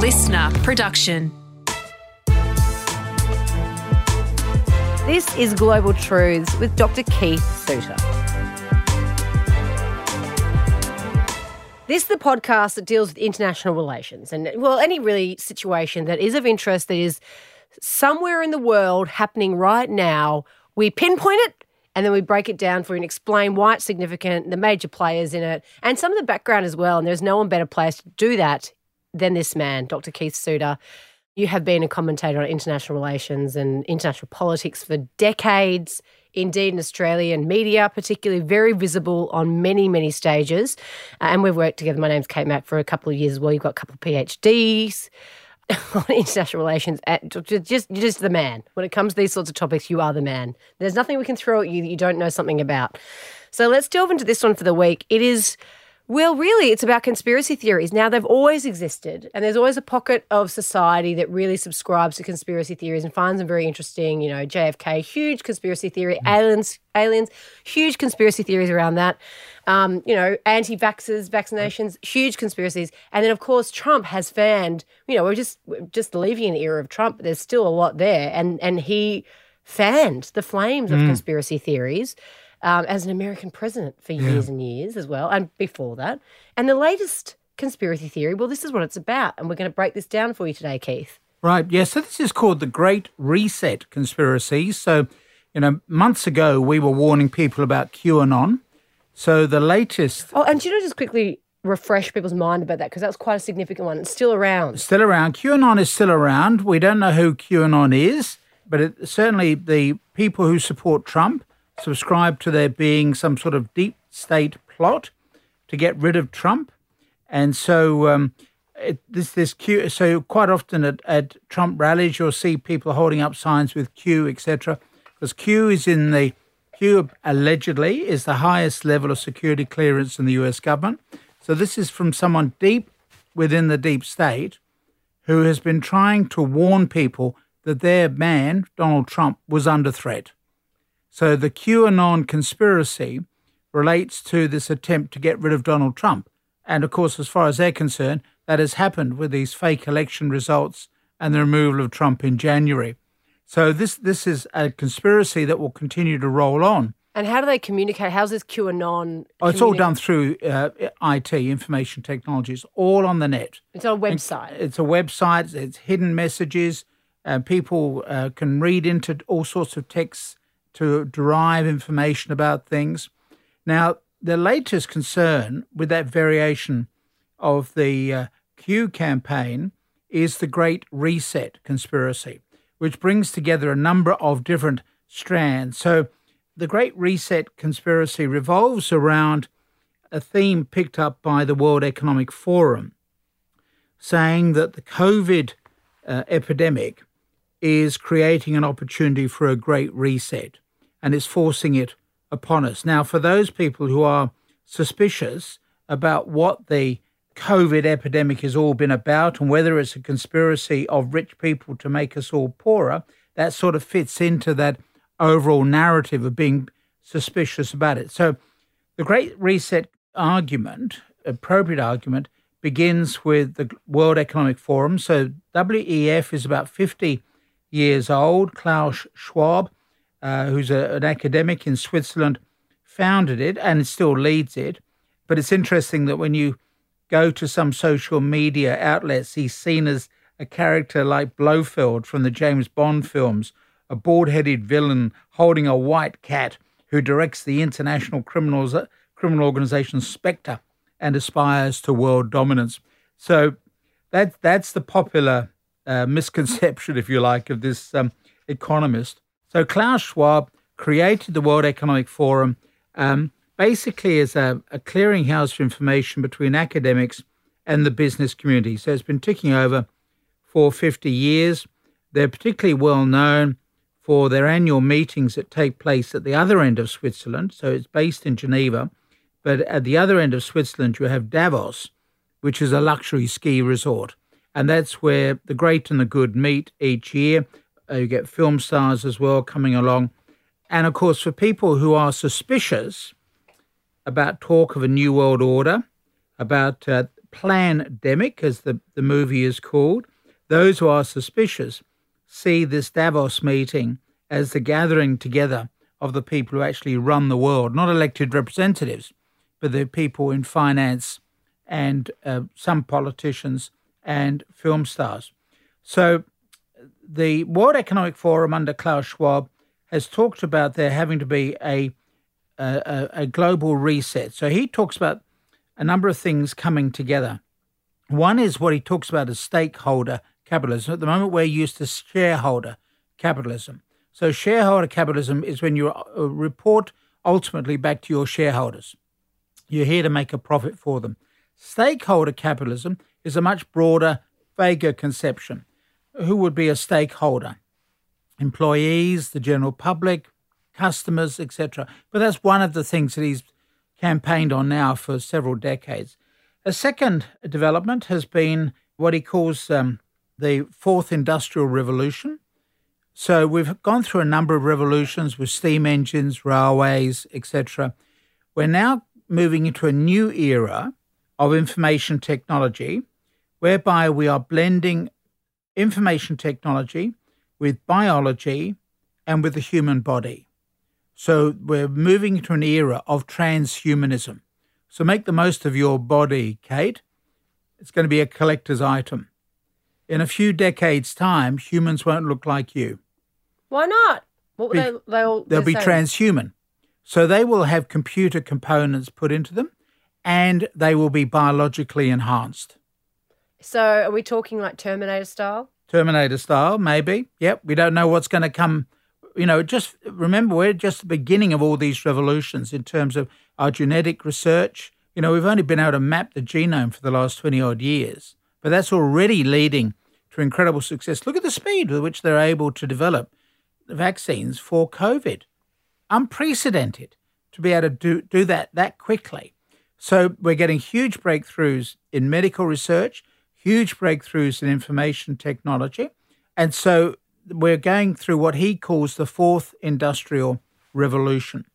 listener production. This is Global Truths with Dr. Keith Suter. This is the podcast that deals with international relations and, well, any really situation that is of interest that is somewhere in the world happening right now. We pinpoint it and then we break it down for you and explain why it's significant, the major players in it, and some of the background as well. And there's no one better placed to do that than this man, Dr. Keith Suter. You have been a commentator on international relations and international politics for decades. Indeed, in Australian media, particularly very visible on many, many stages. Uh, and we've worked together. My name's Kate Mack for a couple of years as well. You've got a couple of PhDs on international relations. Just, just the man. When it comes to these sorts of topics, you are the man. There's nothing we can throw at you that you don't know something about. So let's delve into this one for the week. It is well, really, it's about conspiracy theories. Now, they've always existed, and there's always a pocket of society that really subscribes to conspiracy theories and finds them very interesting. You know, JFK, huge conspiracy theory, mm. aliens, aliens, huge conspiracy theories around that. Um, you know, anti-vaxxers, vaccinations, huge conspiracies, and then of course Trump has fanned. You know, we're just we're just leaving the era of Trump, but there's still a lot there, and and he fanned the flames of mm. conspiracy theories um, as an American president for yeah. years and years as well, and before that. And the latest conspiracy theory, well, this is what it's about. And we're going to break this down for you today, Keith. Right. Yeah. So this is called the Great Reset Conspiracy. So, you know, months ago, we were warning people about QAnon. So the latest. Oh, and you know, just quickly refresh people's mind about that because that's quite a significant one. It's still around. Still around. QAnon is still around. We don't know who QAnon is, but it, certainly the people who support Trump subscribe to there being some sort of deep state plot to get rid of Trump. And so um, it, this this Q. So quite often at, at Trump rallies, you'll see people holding up signs with Q, etc. Because Q is in the Q allegedly is the highest level of security clearance in the U.S. government. So this is from someone deep within the deep state who has been trying to warn people that their man Donald Trump was under threat. So the QAnon conspiracy relates to this attempt to get rid of Donald Trump. And of course, as far as they're concerned, that has happened with these fake election results and the removal of Trump in January. So this this is a conspiracy that will continue to roll on. And how do they communicate? How's this QAnon? Oh, it's all done through uh, IT, information technologies, all on the net. It's on a website. It's a website. It's hidden messages. Uh, people uh, can read into all sorts of texts to derive information about things. Now, the latest concern with that variation of the uh, Q campaign is the Great Reset conspiracy, which brings together a number of different strands. So, the Great Reset conspiracy revolves around a theme picked up by the World Economic Forum, saying that the COVID uh, epidemic is creating an opportunity for a great reset and it's forcing it upon us. Now, for those people who are suspicious about what the COVID epidemic has all been about and whether it's a conspiracy of rich people to make us all poorer, that sort of fits into that overall narrative of being suspicious about it. So, the Great Reset argument, appropriate argument, begins with the World Economic Forum. So, WEF is about 50 years old. Klaus Schwab uh, who's a, an academic in Switzerland, founded it and still leads it. But it's interesting that when you go to some social media outlets, he's seen as a character like Blofeld from the James Bond films, a bald headed villain holding a white cat who directs the international criminals, criminal organization Spectre and aspires to world dominance. So that, that's the popular uh, misconception, if you like, of this um, economist. So Klaus Schwab created the World Economic Forum um, basically as a, a clearinghouse for information between academics and the business community. So it's been ticking over for 50 years. They're particularly well known for their annual meetings that take place at the other end of Switzerland. So it's based in Geneva. But at the other end of Switzerland, you have Davos, which is a luxury ski resort. And that's where the great and the good meet each year. Uh, you get film stars as well coming along. And of course, for people who are suspicious about talk of a new world order, about uh, plandemic, as the, the movie is called, those who are suspicious see this Davos meeting as the gathering together of the people who actually run the world, not elected representatives, but the people in finance and uh, some politicians and film stars. So the World Economic Forum under Klaus Schwab has talked about there having to be a, a, a global reset. So he talks about a number of things coming together. One is what he talks about as stakeholder capitalism. At the moment, we're used to shareholder capitalism. So, shareholder capitalism is when you uh, report ultimately back to your shareholders. You're here to make a profit for them. Stakeholder capitalism is a much broader, vaguer conception. Who would be a stakeholder? Employees, the general public, customers, etc. But that's one of the things that he's campaigned on now for several decades. A second development has been what he calls um, the fourth industrial revolution. So we've gone through a number of revolutions with steam engines, railways, etc. We're now moving into a new era of information technology whereby we are blending information technology with biology and with the human body. So we're moving to an era of transhumanism. So make the most of your body, Kate. It's going to be a collector's item. In a few decades' time, humans won't look like you. Why not? What Be- they, they'll They'll be saying- transhuman. So they will have computer components put into them and they will be biologically enhanced. So are we talking like Terminator style? Terminator style, maybe. Yep. We don't know what's going to come. You know, just remember, we're just the beginning of all these revolutions in terms of our genetic research. You know, we've only been able to map the genome for the last 20 odd years, but that's already leading to incredible success. Look at the speed with which they're able to develop vaccines for COVID. Unprecedented to be able to do, do that that quickly. So we're getting huge breakthroughs in medical research, huge breakthroughs in information technology. And so we're going through what he calls the fourth industrial revolution,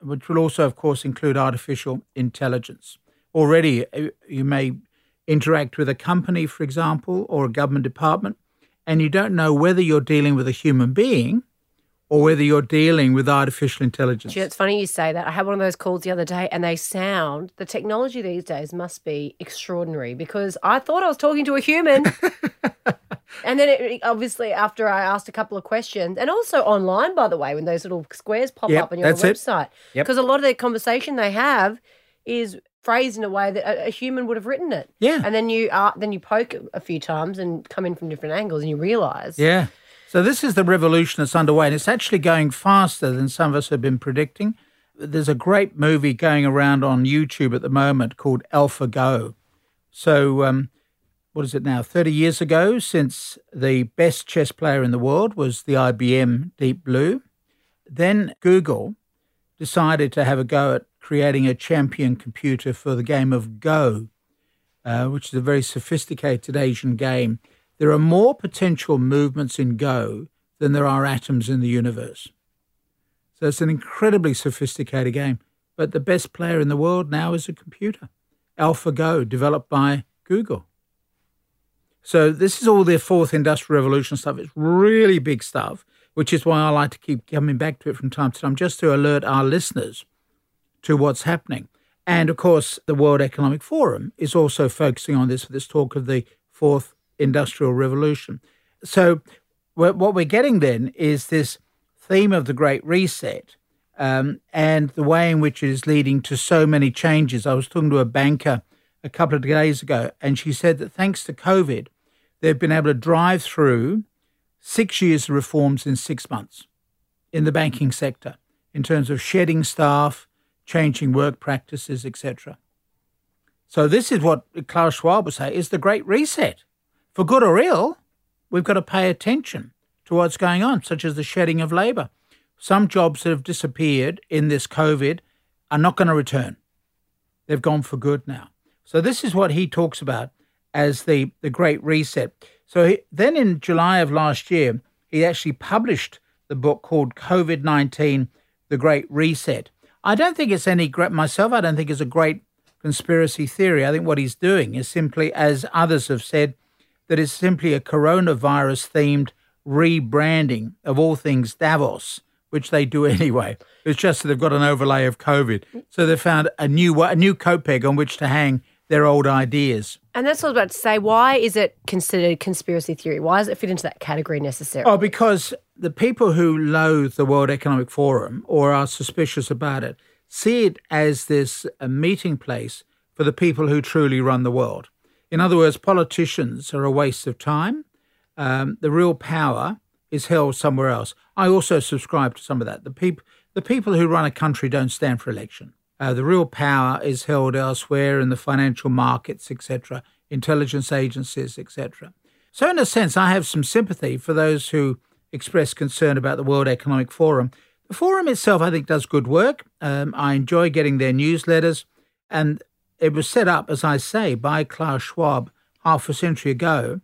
which will also, of course, include artificial intelligence. Already, uh, you may interact with a company, for example, or a government department, and you don't know whether you're dealing with a human being or whether you're dealing with artificial intelligence. Gee, it's funny you say that. I had one of those calls the other day and they sound, the technology these days must be extraordinary because I thought I was talking to a human. and then it, obviously, after I asked a couple of questions, and also online, by the way, when those little squares pop Yep, up on your website, Yep. because a lot of the conversation they have is phrased in a way that a, a human would have written it. Yeah. And then you uh, then you poke a few times and come in from different angles and you realize. Yeah. So this is the revolution that's underway, and it's actually going faster than some of us have been predicting. There's a great movie going around on YouTube at the moment called AlphaGo. So, um, what is it now? 30 years ago, since the best chess player in the world was the IBM Deep Blue, then Google decided to have a go at creating a champion computer for the game of Go, uh, which is a very sophisticated Asian game. There are more potential movements in Go than there are atoms in the universe. So it's an incredibly sophisticated game. But the best player in the world now is a computer, AlphaGo, developed by Google. So this is all their fourth industrial revolution stuff. It's really big stuff, which is why I like to keep coming back to it from time to time, just to alert our listeners to what's happening. And of course, the World Economic Forum is also focusing on this with this talk of the fourth industrial revolution. So, what we're getting then is this theme of the Great Reset um, and the way in which it is leading to so many changes. I was talking to a banker a couple of days ago, and she said that thanks to COVID, they've been able to drive through six years of reforms in six months in the banking sector in terms of shedding staff, changing work practices, etc. So this is what Klaus Schwab would say is the great reset. For good or ill, we've got to pay attention to what's going on, such as the shedding of labour. Some jobs that have disappeared in this COVID are not going to return. They've gone for good now. So this is what he talks about as the, the Great Reset. So he, then in July of last year, he actually published the book called COVID 19 The Great Reset. I don't think it's any great, myself, I don't think it's a great conspiracy theory. I think what he's doing is simply, as others have said, that it's simply a coronavirus themed rebranding of all things Davos, which they do anyway. It's just that they've got an overlay of COVID. So they found a new a new coat peg on which to hang their old ideas. And that's what I was about to say. Why is it considered conspiracy theory? Why does it fit into that category necessarily? Oh, because the people who loathe the World Economic Forum or are suspicious about it see it as this a meeting place for the people who truly run the world. In other words, politicians are a waste of time. Um, the real power is held somewhere else. I also subscribe to some of that. The people, the people who run a country don't stand for election. Uh, the real power is held elsewhere in the financial markets, etc., intelligence agencies, etc. So, in a sense, I have some sympathy for those who express concern about the World Economic Forum. The forum itself, I think, does good work. Um, I enjoy getting their newsletters, and it was set up, as I say, by Klaus Schwab half a century ago,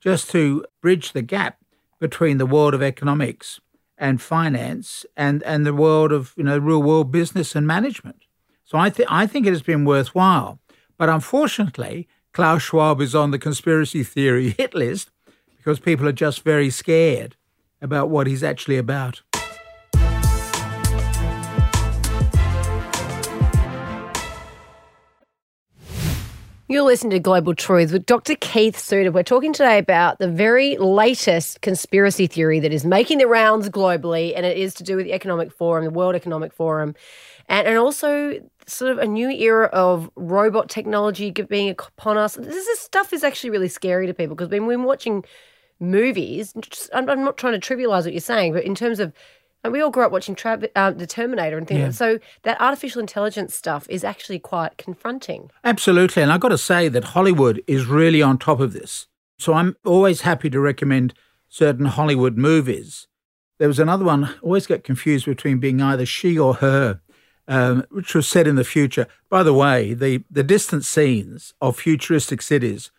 just to bridge the gap between the world of economics and finance and, and the world of you know real world business and management. So I, th- I think it has been worthwhile. But unfortunately, Klaus Schwab is on the conspiracy theory hit list because people are just very scared about what he's actually about. You're listening to Global Truth with Dr. Keith Suter. We're talking today about the very latest conspiracy theory that is making the rounds globally, and it is to do with the Economic Forum, the World Economic Forum, and, and also sort of a new era of robot technology being upon us. This is, stuff is actually really scary to people because when we're watching movies, just, I'm, I'm not trying to trivialize what you're saying, but in terms of and we all grew up watching Tra- uh, the Terminator and things. Yeah. So that artificial intelligence stuff is actually quite confronting. Absolutely, and I've got to say that Hollywood is really on top of this. So I'm always happy to recommend certain Hollywood movies. There was another one. I always get confused between being either she or her, um, which was set in the future. By the way, the the distant scenes of futuristic cities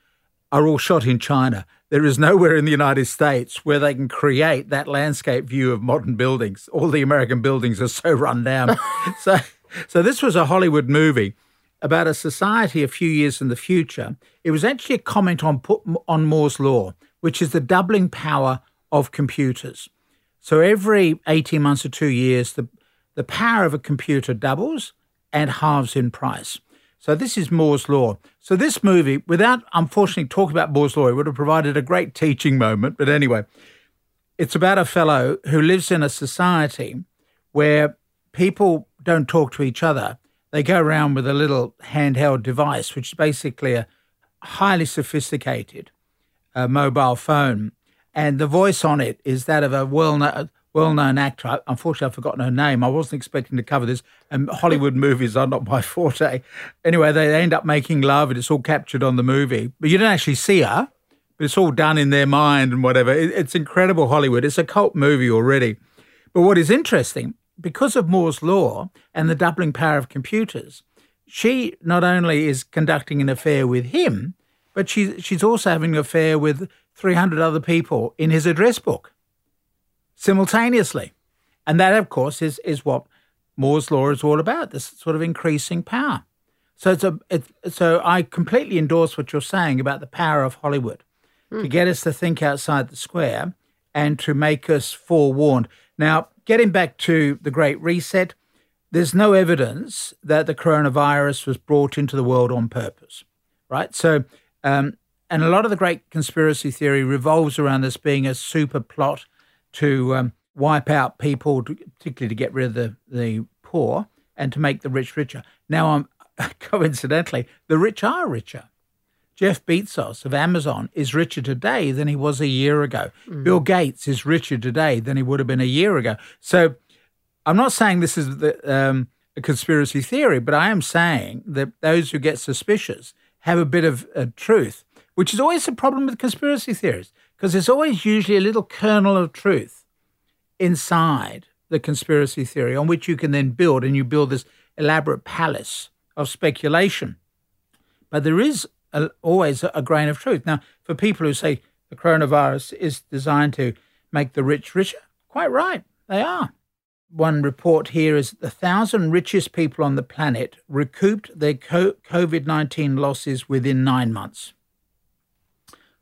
are all shot in China. There is nowhere in the United States where they can create that landscape view of modern buildings. All the American buildings are so run down. so, so this was a Hollywood movie about a society a few years in the future. It was actually a comment on on Moore's law, which is the doubling power of computers. So every 18 months or 2 years the the power of a computer doubles and halves in price. So this is Moore's Law. So this movie, without unfortunately talking about Moore's Law, it would have provided a great teaching moment. But anyway, it's about a fellow who lives in a society where people don't talk to each other. They go around with a little handheld device, which is basically a highly sophisticated uh, mobile phone. And the voice on it is that of a well known well-known actor. Unfortunately, I've forgotten her name. I wasn't expecting to cover this. And Hollywood movies are not my forte. Anyway, they end up making love, and it's all captured on the movie. But you don't actually see her. But it's all done in their mind and whatever. It's incredible Hollywood. It's a cult movie already. But what is interesting, because of Moore's law and the doubling power of computers, she not only is conducting an affair with him, but she's she's also having an affair with 300 other people in his address book simultaneously. And that, of course, is, is what Moore's law is all about this sort of increasing power. So, it's a, it, so I completely endorse what you're saying about the power of Hollywood mm. to get us to think outside the square and to make us forewarned. Now, getting back to the Great Reset, there's no evidence that the coronavirus was brought into the world on purpose, right? So, um, and a lot of the great conspiracy theory revolves around this being a super plot to um, wipe out people, to, particularly to get rid of the, the poor and to make the rich richer. Now, um, coincidentally, the rich are richer. Jeff Bezos of Amazon is richer today than he was a year ago. Mm. Bill Gates is richer today than he would have been a year ago. So I'm not saying this is the, um, a conspiracy theory, but I am saying that those who get suspicious have a bit of uh, truth, which is always a problem with conspiracy theories because there's always usually a little kernel of truth inside the conspiracy theory on which you can then build, and you build this elaborate palace of speculation. But there is a, always a, grain of truth. Now, for people who say the coronavirus is designed to make the rich richer, quite right, they are. one report here is the thousand richest people on the planet recouped their COVID 19 losses within nine months.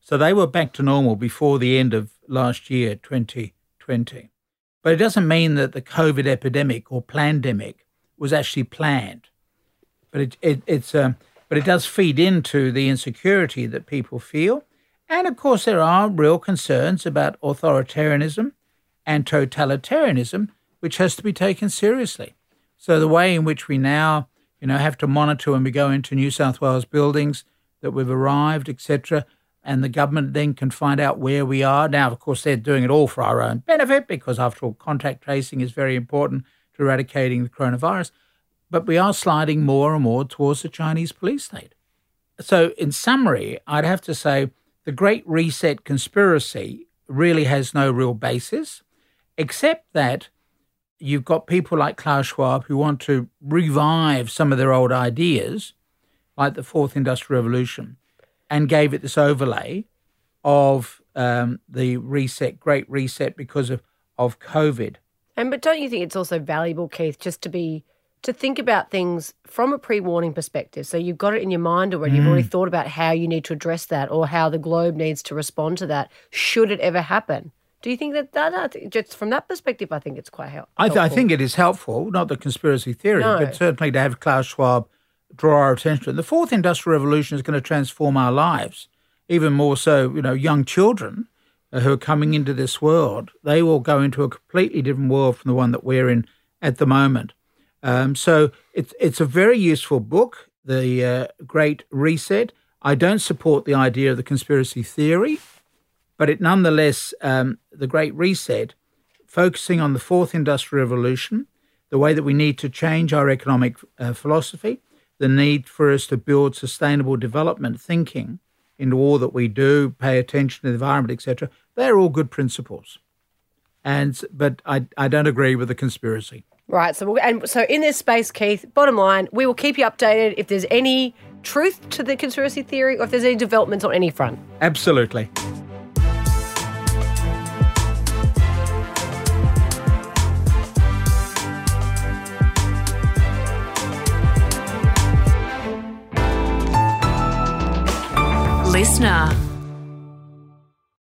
So they were back to normal before the end of last year, 2020. But it doesn't mean that the COVID epidemic or pandemic was actually planned. But it, it it's um, but it does feed into the insecurity that people feel. And of course, there are real concerns about authoritarianism and totalitarianism, which has to be taken seriously. So the way in which we now, you know, have to monitor when we go into New South Wales buildings that we've arrived, etc., and the government then can find out where we are. Now, of course, they're doing it all for our own benefit because, after all, contact tracing is very important to eradicating the coronavirus. But we are sliding more and more towards the Chinese police state. So, in summary, I'd have to say the Great Reset conspiracy really has no real basis, except that you've got people like Klaus Schwab who want to revive some of their old ideas, like the Fourth Industrial Revolution and gave it this overlay of um, the reset, great reset because of, of COVID. And but don't you think it's also valuable, Keith, just to be to think about things from a pre-warning perspective. So you've got it in your mind already. Mm. You've already thought about how you need to address that or how the globe needs to respond to that should it ever happen. Do you think that, that just from that perspective, I think it's quite help, I, th- I, think it is helpful, not the conspiracy theory, no. but certainly to have Klaus Schwab draw our attention. The fourth industrial revolution is going to transform our lives, even more so, you know, young children who are coming into this world, they will go into a completely different world from the one that we're in at the moment. Um, so it's it's a very useful book, The uh, Great Reset. I don't support the idea of the conspiracy theory, but it nonetheless, um, The Great Reset, focusing on the fourth industrial revolution, the way that we need to change our economic uh, philosophy, the need for us to build sustainable development thinking into all that we do, pay attention to the environment, etc. They're all good principles. And but I, I don't agree with the conspiracy. Right. So we'll, and so in this space, Keith. Bottom line, we will keep you updated if there's any truth to the conspiracy theory or if there's any developments on any front. Absolutely. Listener